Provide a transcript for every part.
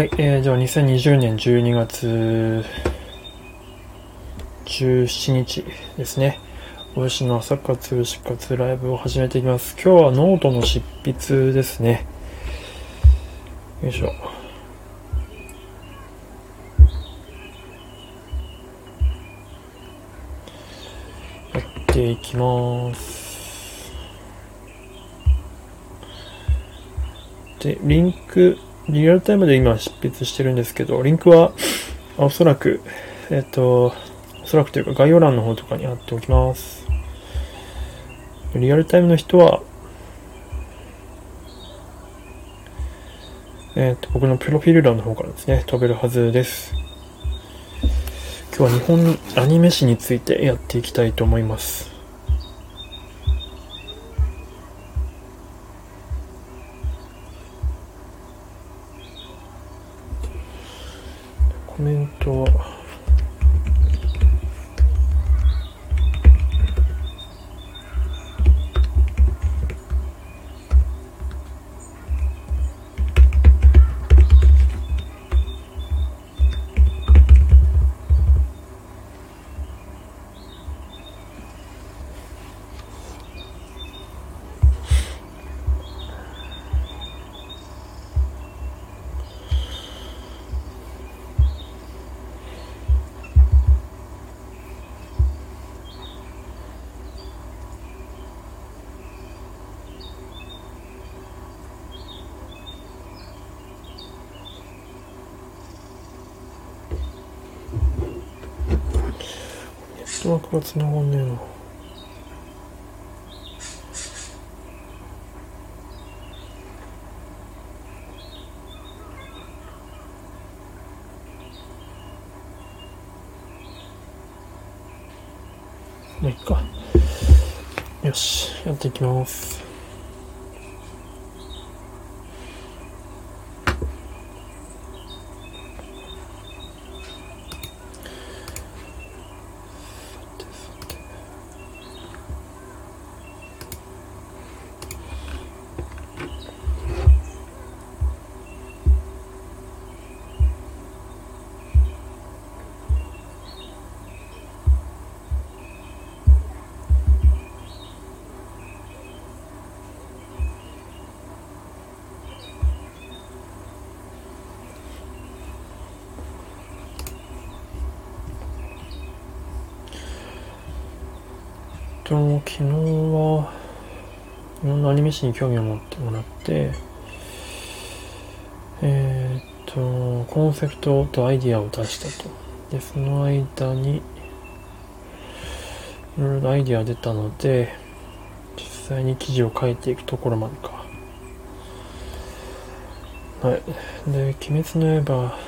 はい、えー、じゃあ2020年12月17日ですね。おしの朝活、牛活ライブを始めていきます。今日はノートの執筆ですね。よいしょ。やっていきます。で、リンク、リアルタイムで今執筆してるんですけど、リンクはおそらく、えっと、おそらくというか概要欄の方とかに貼っておきます。リアルタイムの人は、えっと、僕のプロフィール欄の方からですね、飛べるはずです。今日は日本アニメ史についてやっていきたいと思います。ネットワークが繋がんねえな。まあ、いっか。よし、やっていきます。と昨日はいろんなアニメ史に興味を持ってもらってえーっとコンセプトとアイディアを出したと。でその間にいろいろアイディア出たので実際に記事を書いていくところまでか。はい。で「鬼滅の刃」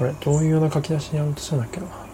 これどういうような書き出しにやろうとしたんだっけな。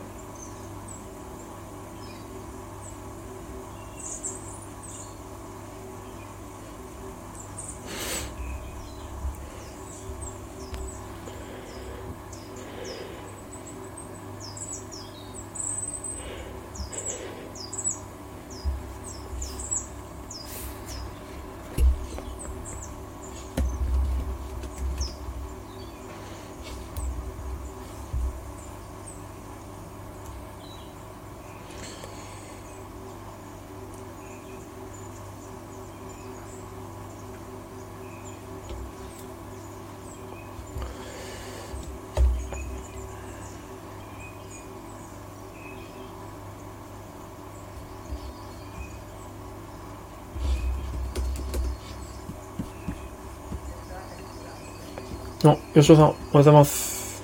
あ、吉尾さん、おはようございます。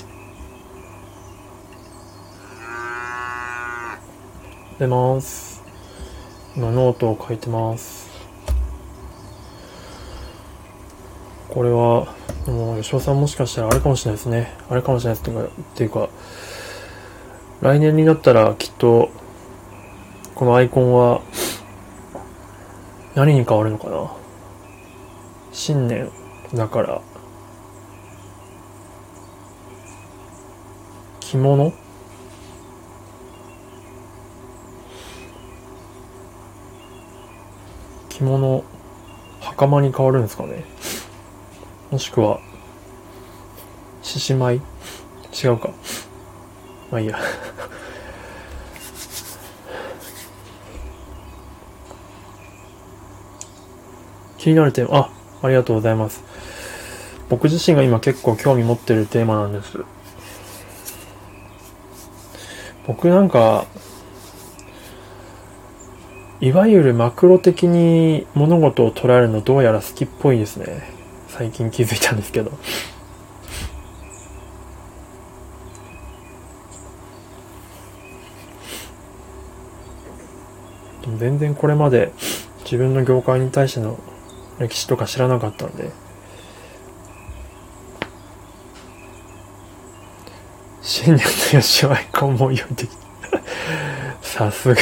出ます。今、ノートを書いてます。これは、もう、吉尾さんもしかしたらあれかもしれないですね。あれかもしれないですっていうか、っていうか来年になったらきっと、このアイコンは、何に変わるのかな新年だから、着物？着物、袴に変わるんですかね？もしくは、獅子舞？違うか。まあいいや。気になるテーマ、あ、ありがとうございます。僕自身が今結構興味持ってるテーマなんです。僕なんか、いわゆるマクロ的に物事を捉えるのどうやら好きっぽいですね。最近気づいたんですけど。全然これまで自分の業界に対しての歴史とか知らなかったんで。新年の吉尾アイコンも用意でき。さすが。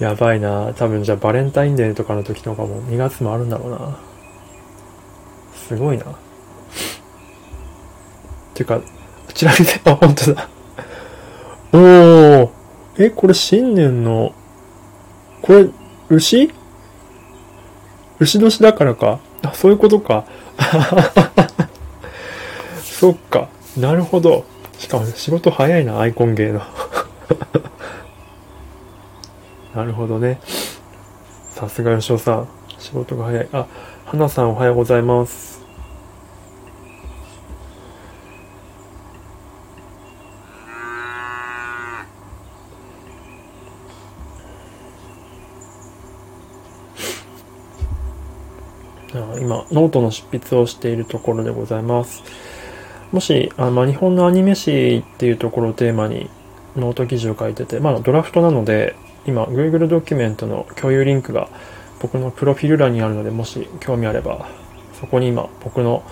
やばいな多分じゃあバレンタインデーとかの時とかも2月もあるんだろうなすごいな。ていうか、あちら見て、あ、本当だ。おー。え、これ新年の、これ、牛？牛年だからか。あ、そういうことか。そっか。なるほど。しかも仕事早いな、アイコン芸の。なるほどね。さすが吉尾さん。仕事が早い。あ、花さんおはようございます。今、ノートの執筆をしているところでございます。もし、あまあ、日本のアニメ史っていうところをテーマにノート記事を書いてて、まあ、ドラフトなので、今、Google ドキュメントの共有リンクが僕のプロフィール欄にあるので、もし興味あれば、そこに今、僕の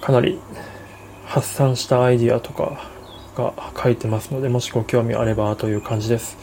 かなり発散したアイディアとかが書いてますので、もしご興味あればという感じです。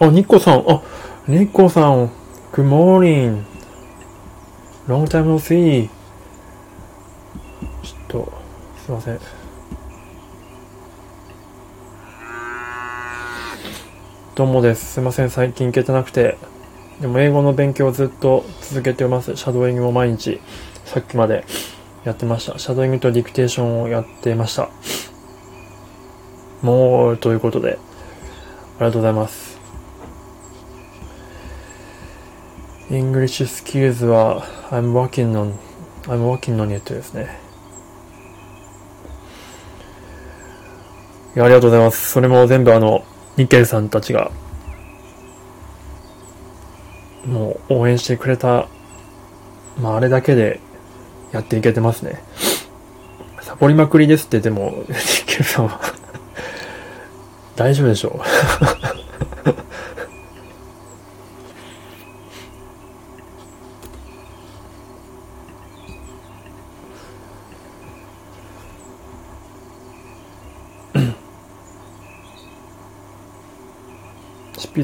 あ、ニッコさん、あ、ニッコさん、Good morning. Long time no see. ちょっと、すいません。どうもです。すいません、最近行けてなくて。でも英語の勉強をずっと続けてます。シャドーイングも毎日、さっきまでやってました。シャドーイングとディクテーションをやってました。もう、ということで、ありがとうございます。English skills は I'm working on I'm working on it ですね。いや、ありがとうございます。それも全部あの、ニケルさんたちが、もう応援してくれた、まああれだけでやっていけてますね。サボりまくりですってでも、ニケルさんは大丈夫でしょう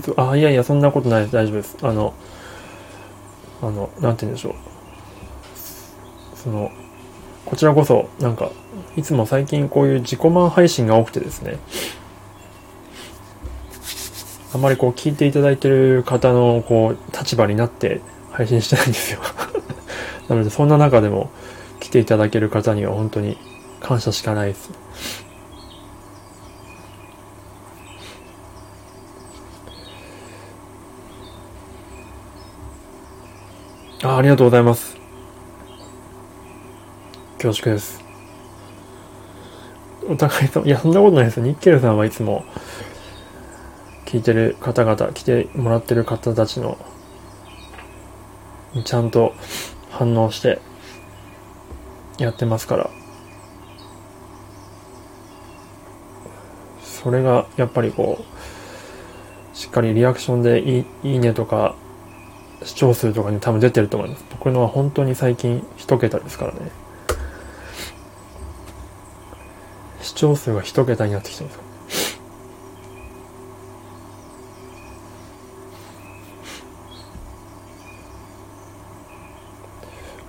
筆、あ、いやいや、そんなことないで。大丈夫です。あの、あの、なんて言うんでしょう。その、こちらこそ、なんか、いつも最近こういう自己満配信が多くてですね、あまりこう聞いていただいてる方のこう立場になって配信してないんですよ なのでそんな中でも来ていただける方には本当に感謝しかないです。ありがとうございます。恐縮です。お互いと、いや、そんなことないですよ。ニッケルさんはいつも、聞いてる方々、来てもらってる方たちの、ちゃんと反応してやってますから。それがやっぱりこう、しっかりリアクションでいいいいねとか、視聴数とかに多分出てると思います。僕のは本当に最近1桁ですからね。視聴数が1桁になってきてるんです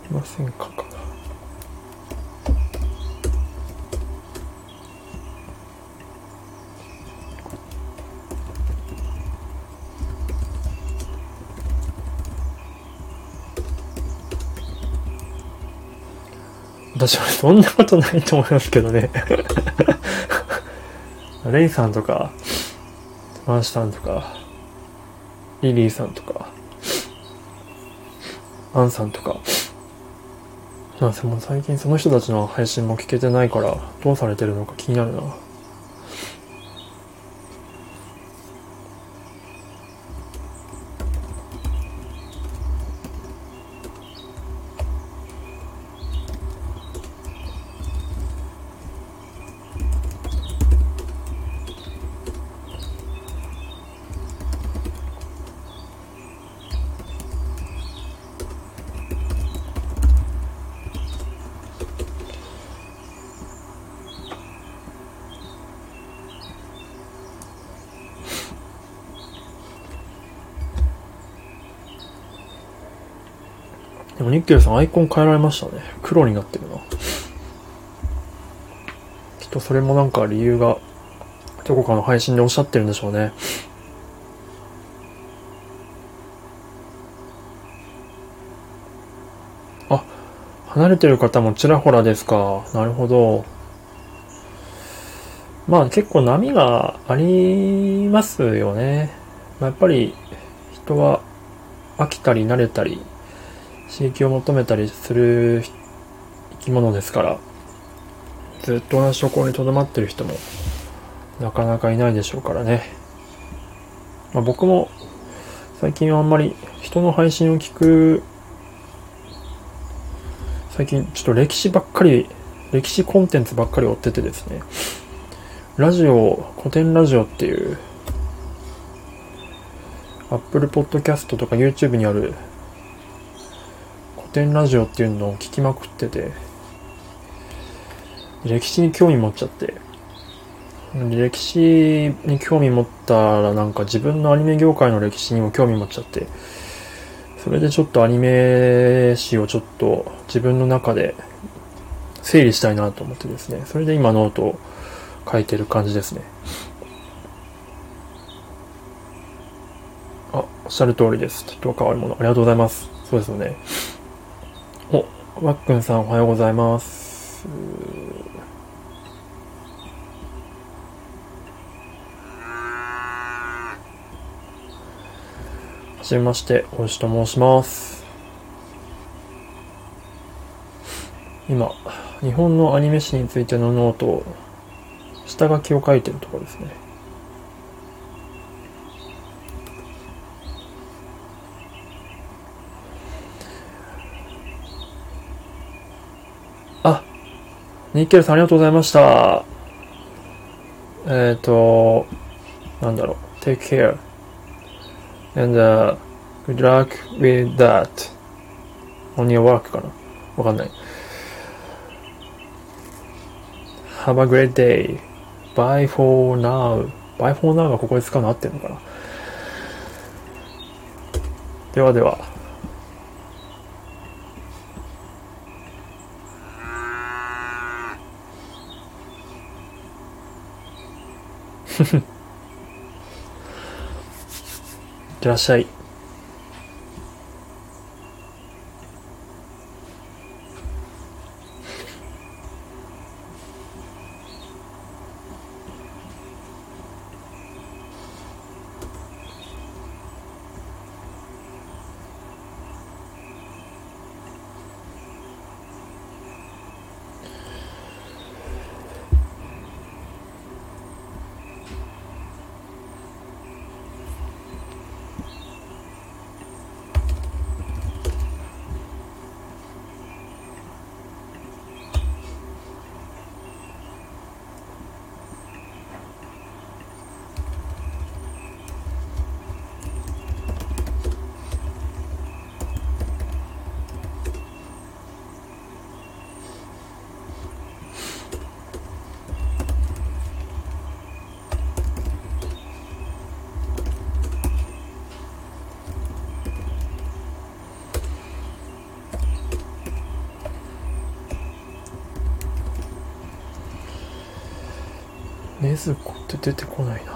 い。ませんか？私はそんなことないと思いますけどね レイさんとか、マーシさんとか、リリーさんとか、アンさんとか、なんせもう最近その人たちの配信も聞けてないから、どうされてるのか気になるな。ニッケルさんアイコン変えられましたね。黒になってるな。きっとそれもなんか理由が、どこかの配信でおっしゃってるんでしょうね。あ、離れてる方もちらほらですか。なるほど。まあ結構波がありますよね。まあ、やっぱり人は飽きたり慣れたり刺激を求めたりする生き物ですから、ずっと同じ所に留まってる人もなかなかいないでしょうからね。まあ、僕も最近はあんまり人の配信を聞く、最近ちょっと歴史ばっかり、歴史コンテンツばっかり追っててですね、ラジオ、古典ラジオっていう、Apple Podcast とか YouTube にある典ラジオっていうのを聞きまくってて、歴史に興味持っちゃって、歴史に興味持ったらなんか自分のアニメ業界の歴史にも興味持っちゃって、それでちょっとアニメ史をちょっと自分の中で整理したいなと思ってですね、それで今ノートを書いてる感じですね。あ、おっしゃる通りです。ちょっと変わるもの。ありがとうございます。そうですよね。わっくんさんおはようございます。はじめまして、おしと申します。今、日本のアニメ史についてのノートを、下書きを書いてるところですね。ニッケルさんありがとうございました。えっ、ー、と、なんだろう。take care. and、uh, good luck with that. on your work かなわかんない。have a great day. bye for now. bye for now がここで使うの合ってんのかなではでは。いってらっしゃい。こって出てこないな。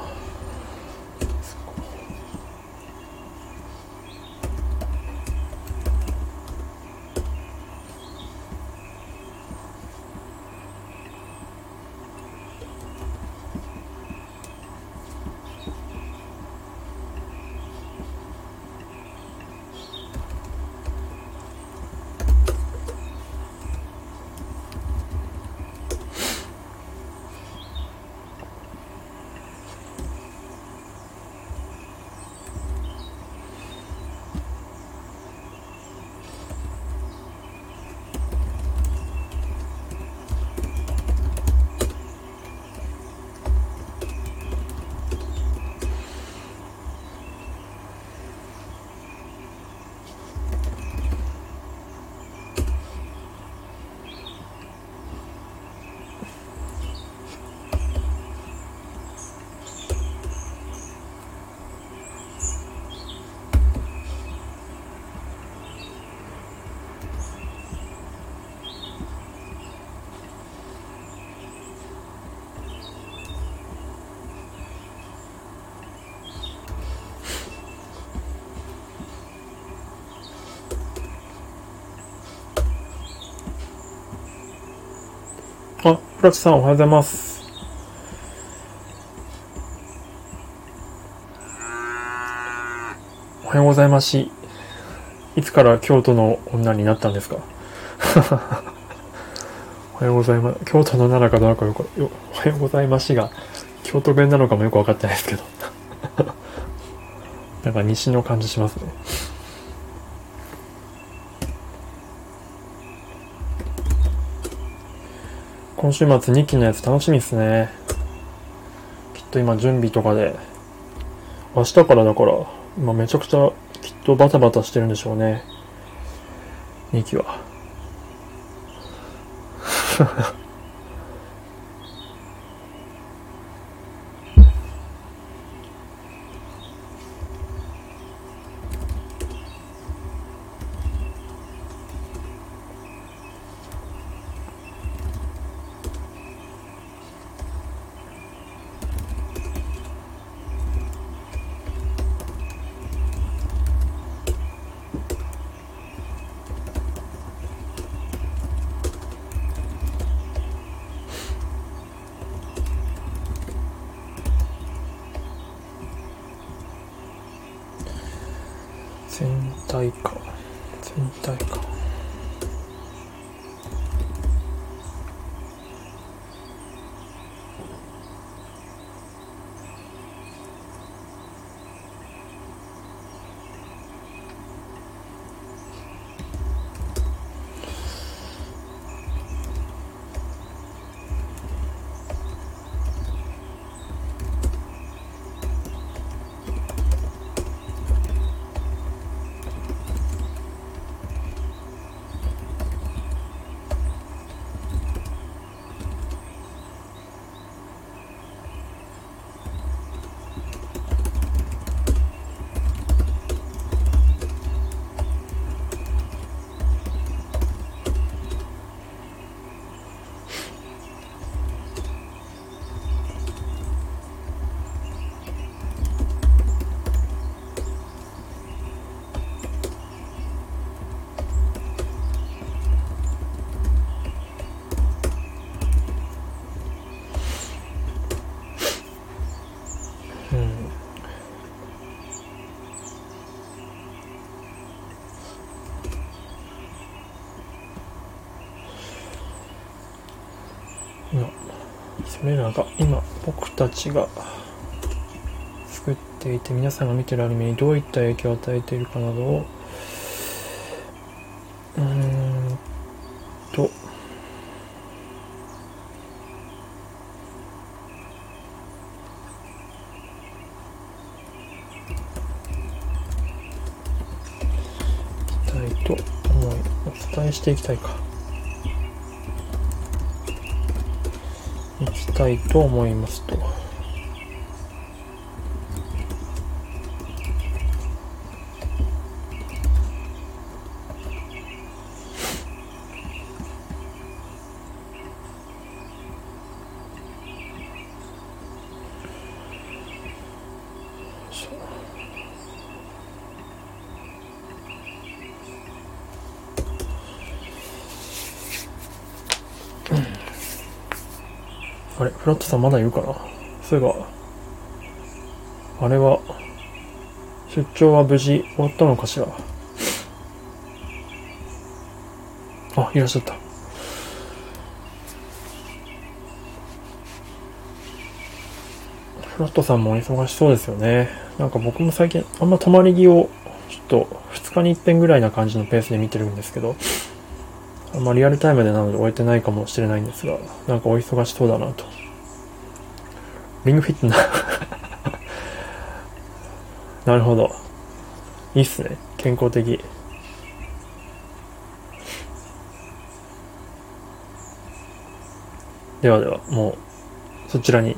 あ、プラチさんおはようございます。おはようございますし。いつから京都の女になったんですか？おはようございます。京都の女かどうかよく、おはようございますしが、京都弁なのかもよくわかってないですけど。なんか西の感じしますね。今週末2期のやつ楽しみですね。きっと今準備とかで、明日からだから、今めちゃくちゃきっとバタバタしてるんでしょうね。2期は。全体か。全体か。それらが今僕たちが作っていて皆さんが見てるアニメにどういった影響を与えているかなどをうんといきたいと思いお伝えしていきたいかいきたいと思いますと。あれフラットさんまだいるかな？そういえば、あれは、出張は無事終わったのかしら？あ、いらっしゃった。フラットさんもお忙しそうですよね。なんか僕も最近あんま泊まり木をちょっと2日に一遍ぐらいな感じのペースで見てるんですけど、あんまリアルタイムでなので終えてないかもしれないんですが、なんかお忙しそうだなと。リングフィットな。なるほど。いいっすね。健康的。ではでは、もう、そちらに、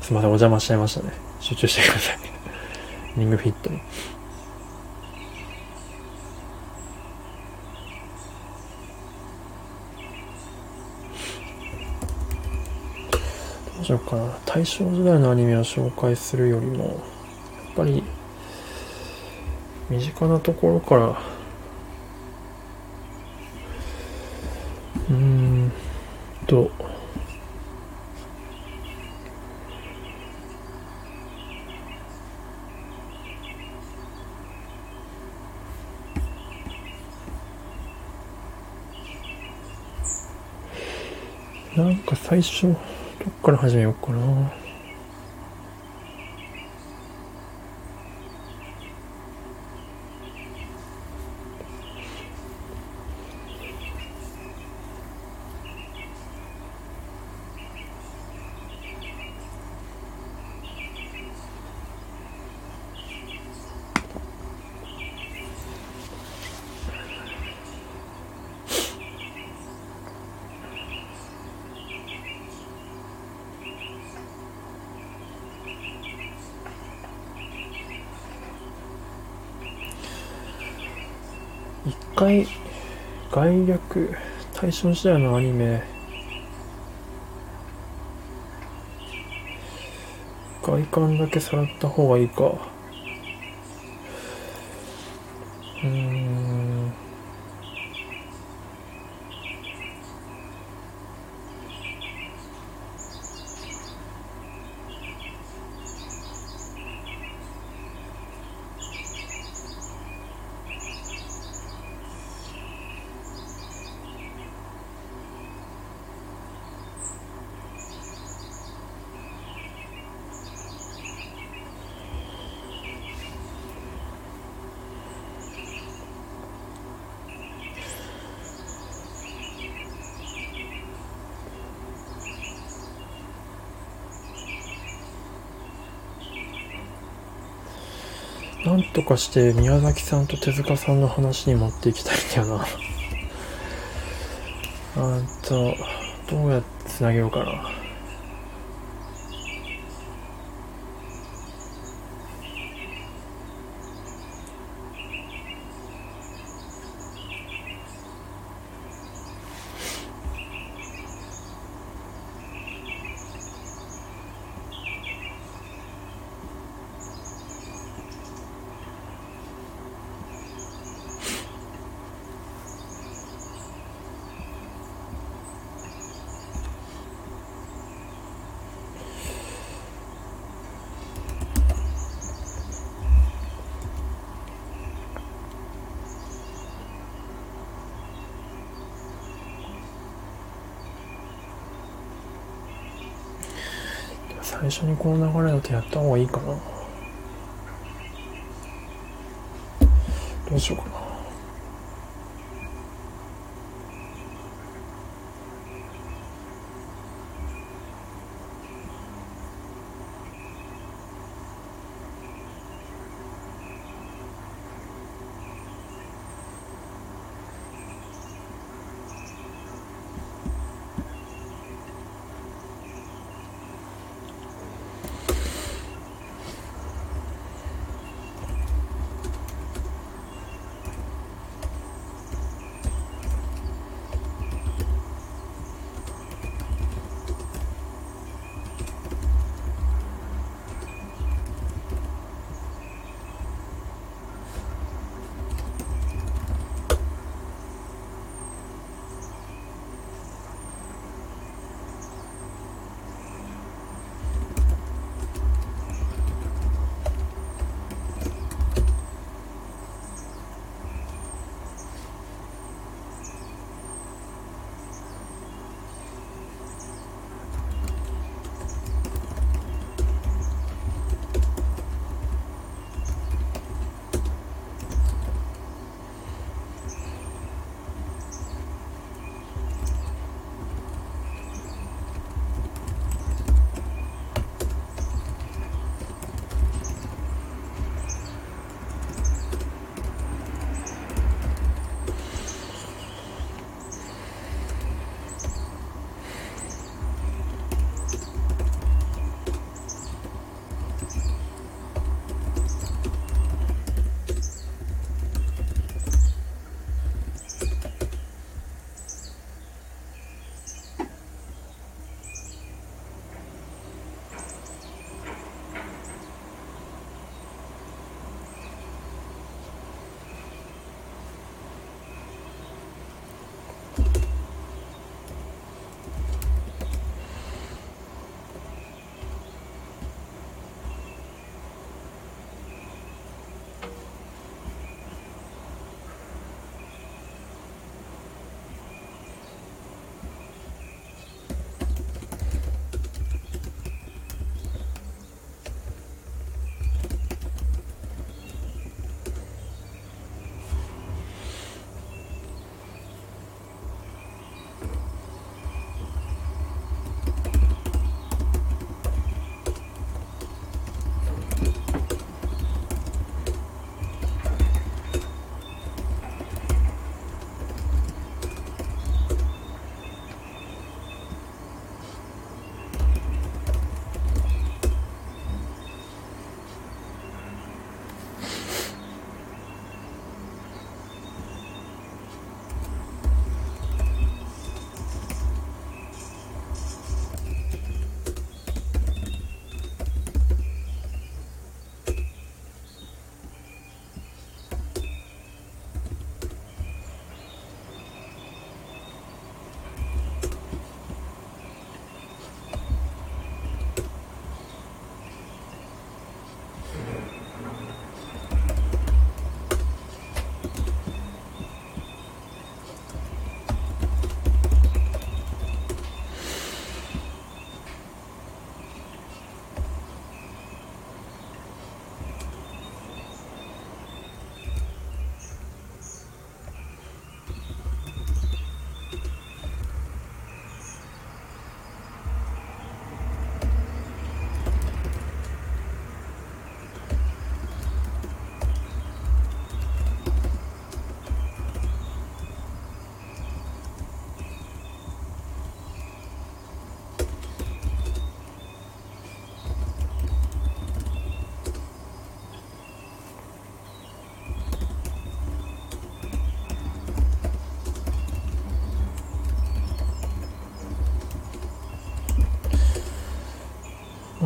すいません、お邪魔しちゃいましたね。集中してください。リングフィットに。どうしようかな。大正時代のアニメを紹介するよりも、やっぱり、身近なところから、うーんと、なんか最初、どっから始めようかな。一回、概略、対象時代のアニメ、外観だけさらった方がいいか。なんとかして宮崎さんと手塚さんの話に持っていきたいんだよな。あんと、どうやって繋げようかな。最初にこの流れだとやった方がいいかな。どうしようかな。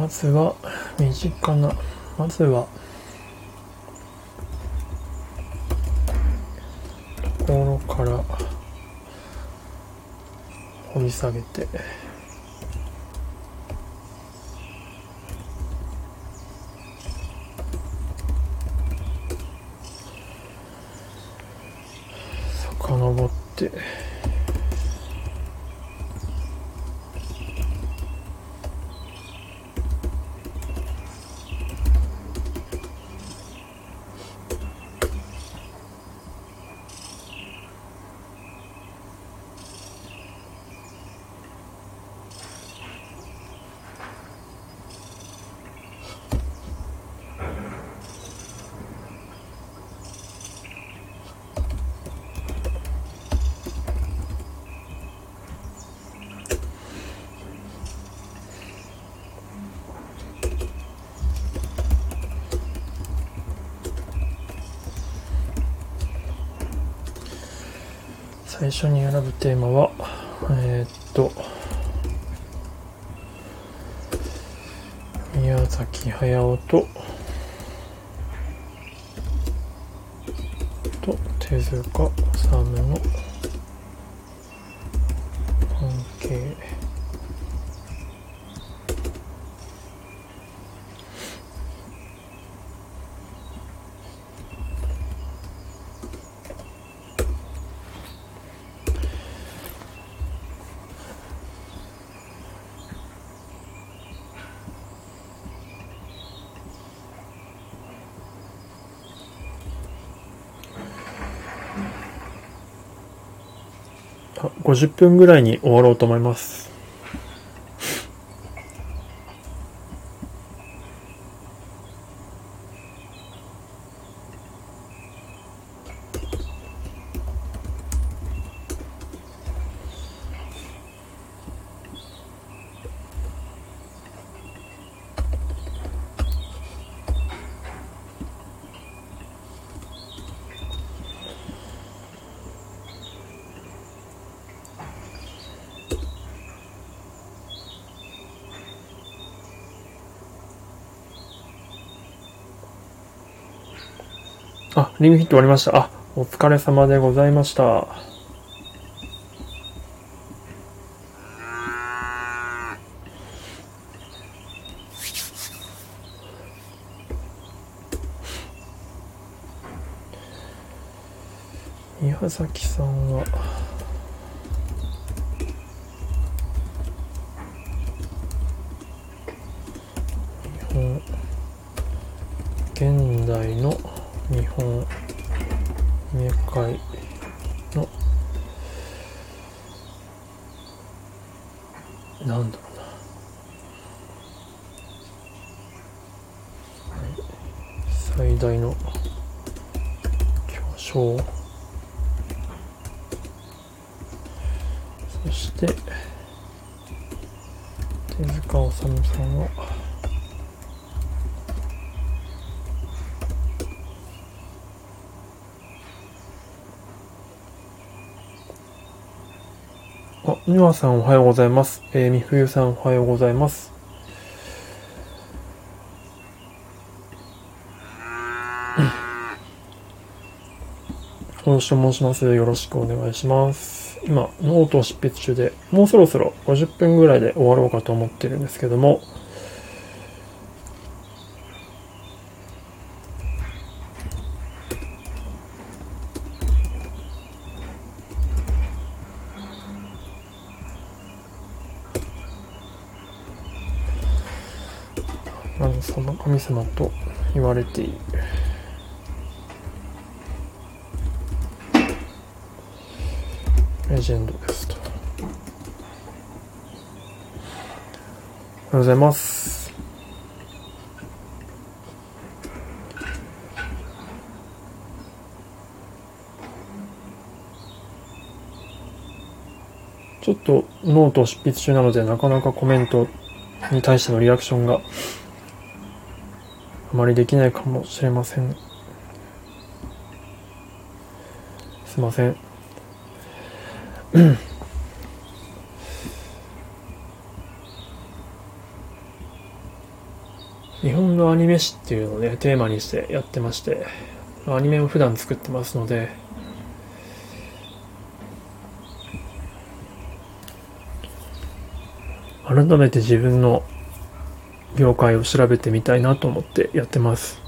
まずは身近なまずはところから掘り下げて遡って最初に選ぶテーマは、えー、っと、宮崎駿と、と手塚治虫の関係。50分ぐらいに終わろうと思います。あ、リングヒット終わりました。あ、お疲れ様でございました。宮崎さんは、日本、現代の日本メ会のなんだろうな、はい、最大の巨匠。そして手塚治虫さんはニュアさんおはようございます。えー、みふゆさんおはようございます。よろしく申します。よろしくお願いします。今、ノートを執筆中で、もうそろそろ50分ぐらいで終わろうかと思ってるんですけども、まずその神様と言われているレジェンドですとおはようございますちょっとノートを執筆中なのでなかなかコメントに対してのリアクションがあまりできないかもしれません。すいません。日本のアニメ史っていうのをね、テーマにしてやってまして、アニメを普段作ってますので、改めて自分の業界を調べてみたいなと思ってやってます。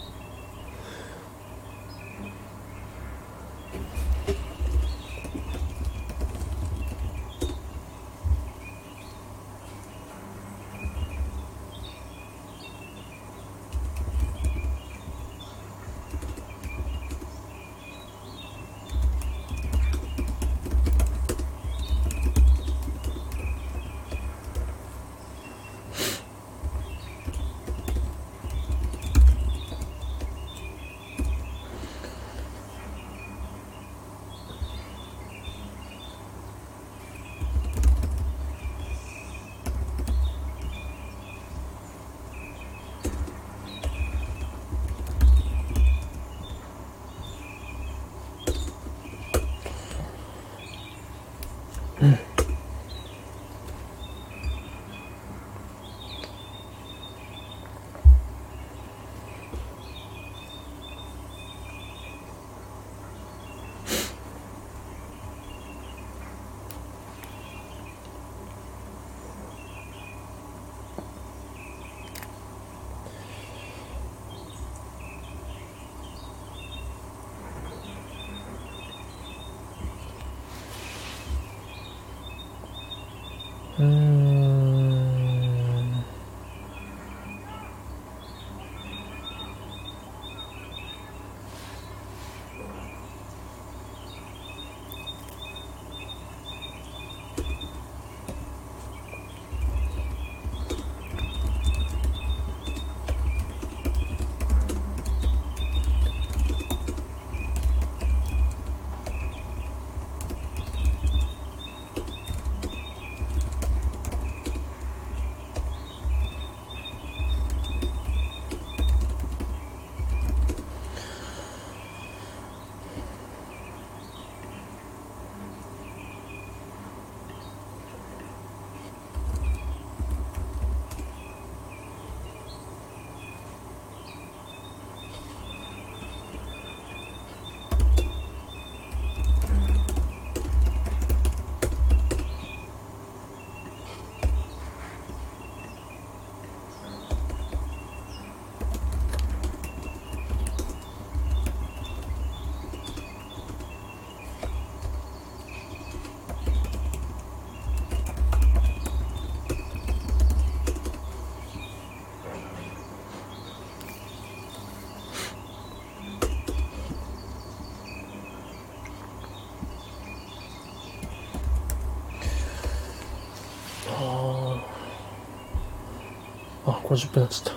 50分になっちゃっ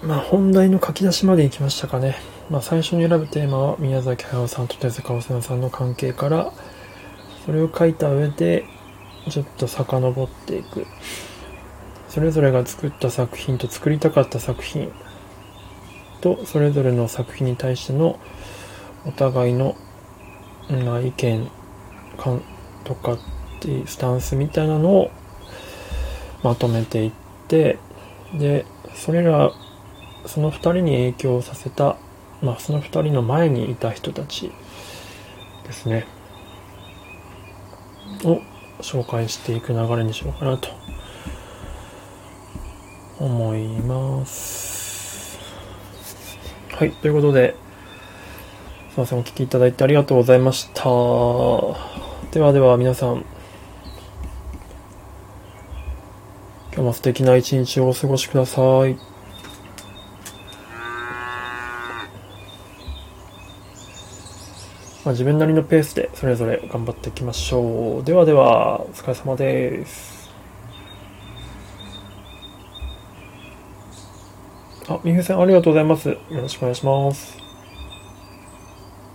た。まあ、本題の書き出しまで行きましたかね。まあ、最初に選ぶテーマは、宮崎駿さんと手塚治虫さんの関係から、それを書いた上で、ちょっと遡っていく。それぞれが作った作品と作りたかった作品と、それぞれの作品に対してのお互いの、まあ、意見かとかっていうスタンスみたいなのをまとめていってでそれらその2人に影響させた、まあ、その2人の前にいた人たちですね。を紹介していく流れにしようかなと思います。はいということですいませんお聞きいただいてありがとうございました。ではでは皆さん今日も素敵な一日をお過ごしください。まあ、自分なりのペースでそれぞれ頑張っていきましょう。ではでは、お疲れ様です。あ、みふさんありがとうございます。よろしくお願いします。